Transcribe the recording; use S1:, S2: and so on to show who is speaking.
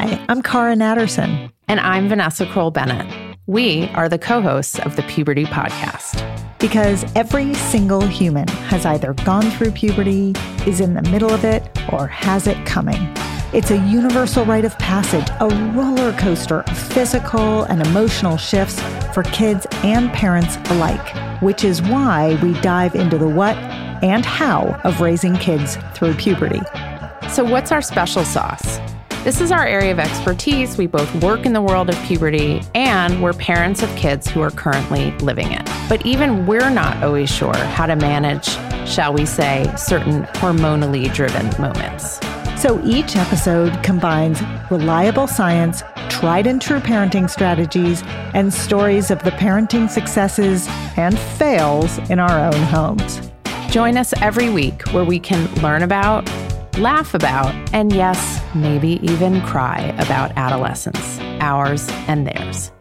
S1: Hi, I'm Cara Natterson.
S2: And I'm Vanessa Kroll Bennett. We are the co hosts of the Puberty Podcast.
S1: Because every single human has either gone through puberty, is in the middle of it, or has it coming. It's a universal rite of passage, a roller coaster of physical and emotional shifts for kids and parents alike, which is why we dive into the what and how of raising kids through puberty.
S2: So, what's our special sauce? This is our area of expertise. We both work in the world of puberty and we're parents of kids who are currently living it. But even we're not always sure how to manage, shall we say, certain hormonally driven moments.
S1: So each episode combines reliable science, tried and true parenting strategies, and stories of the parenting successes and fails in our own homes.
S2: Join us every week where we can learn about laugh about, and yes, maybe even cry about adolescence, ours and theirs.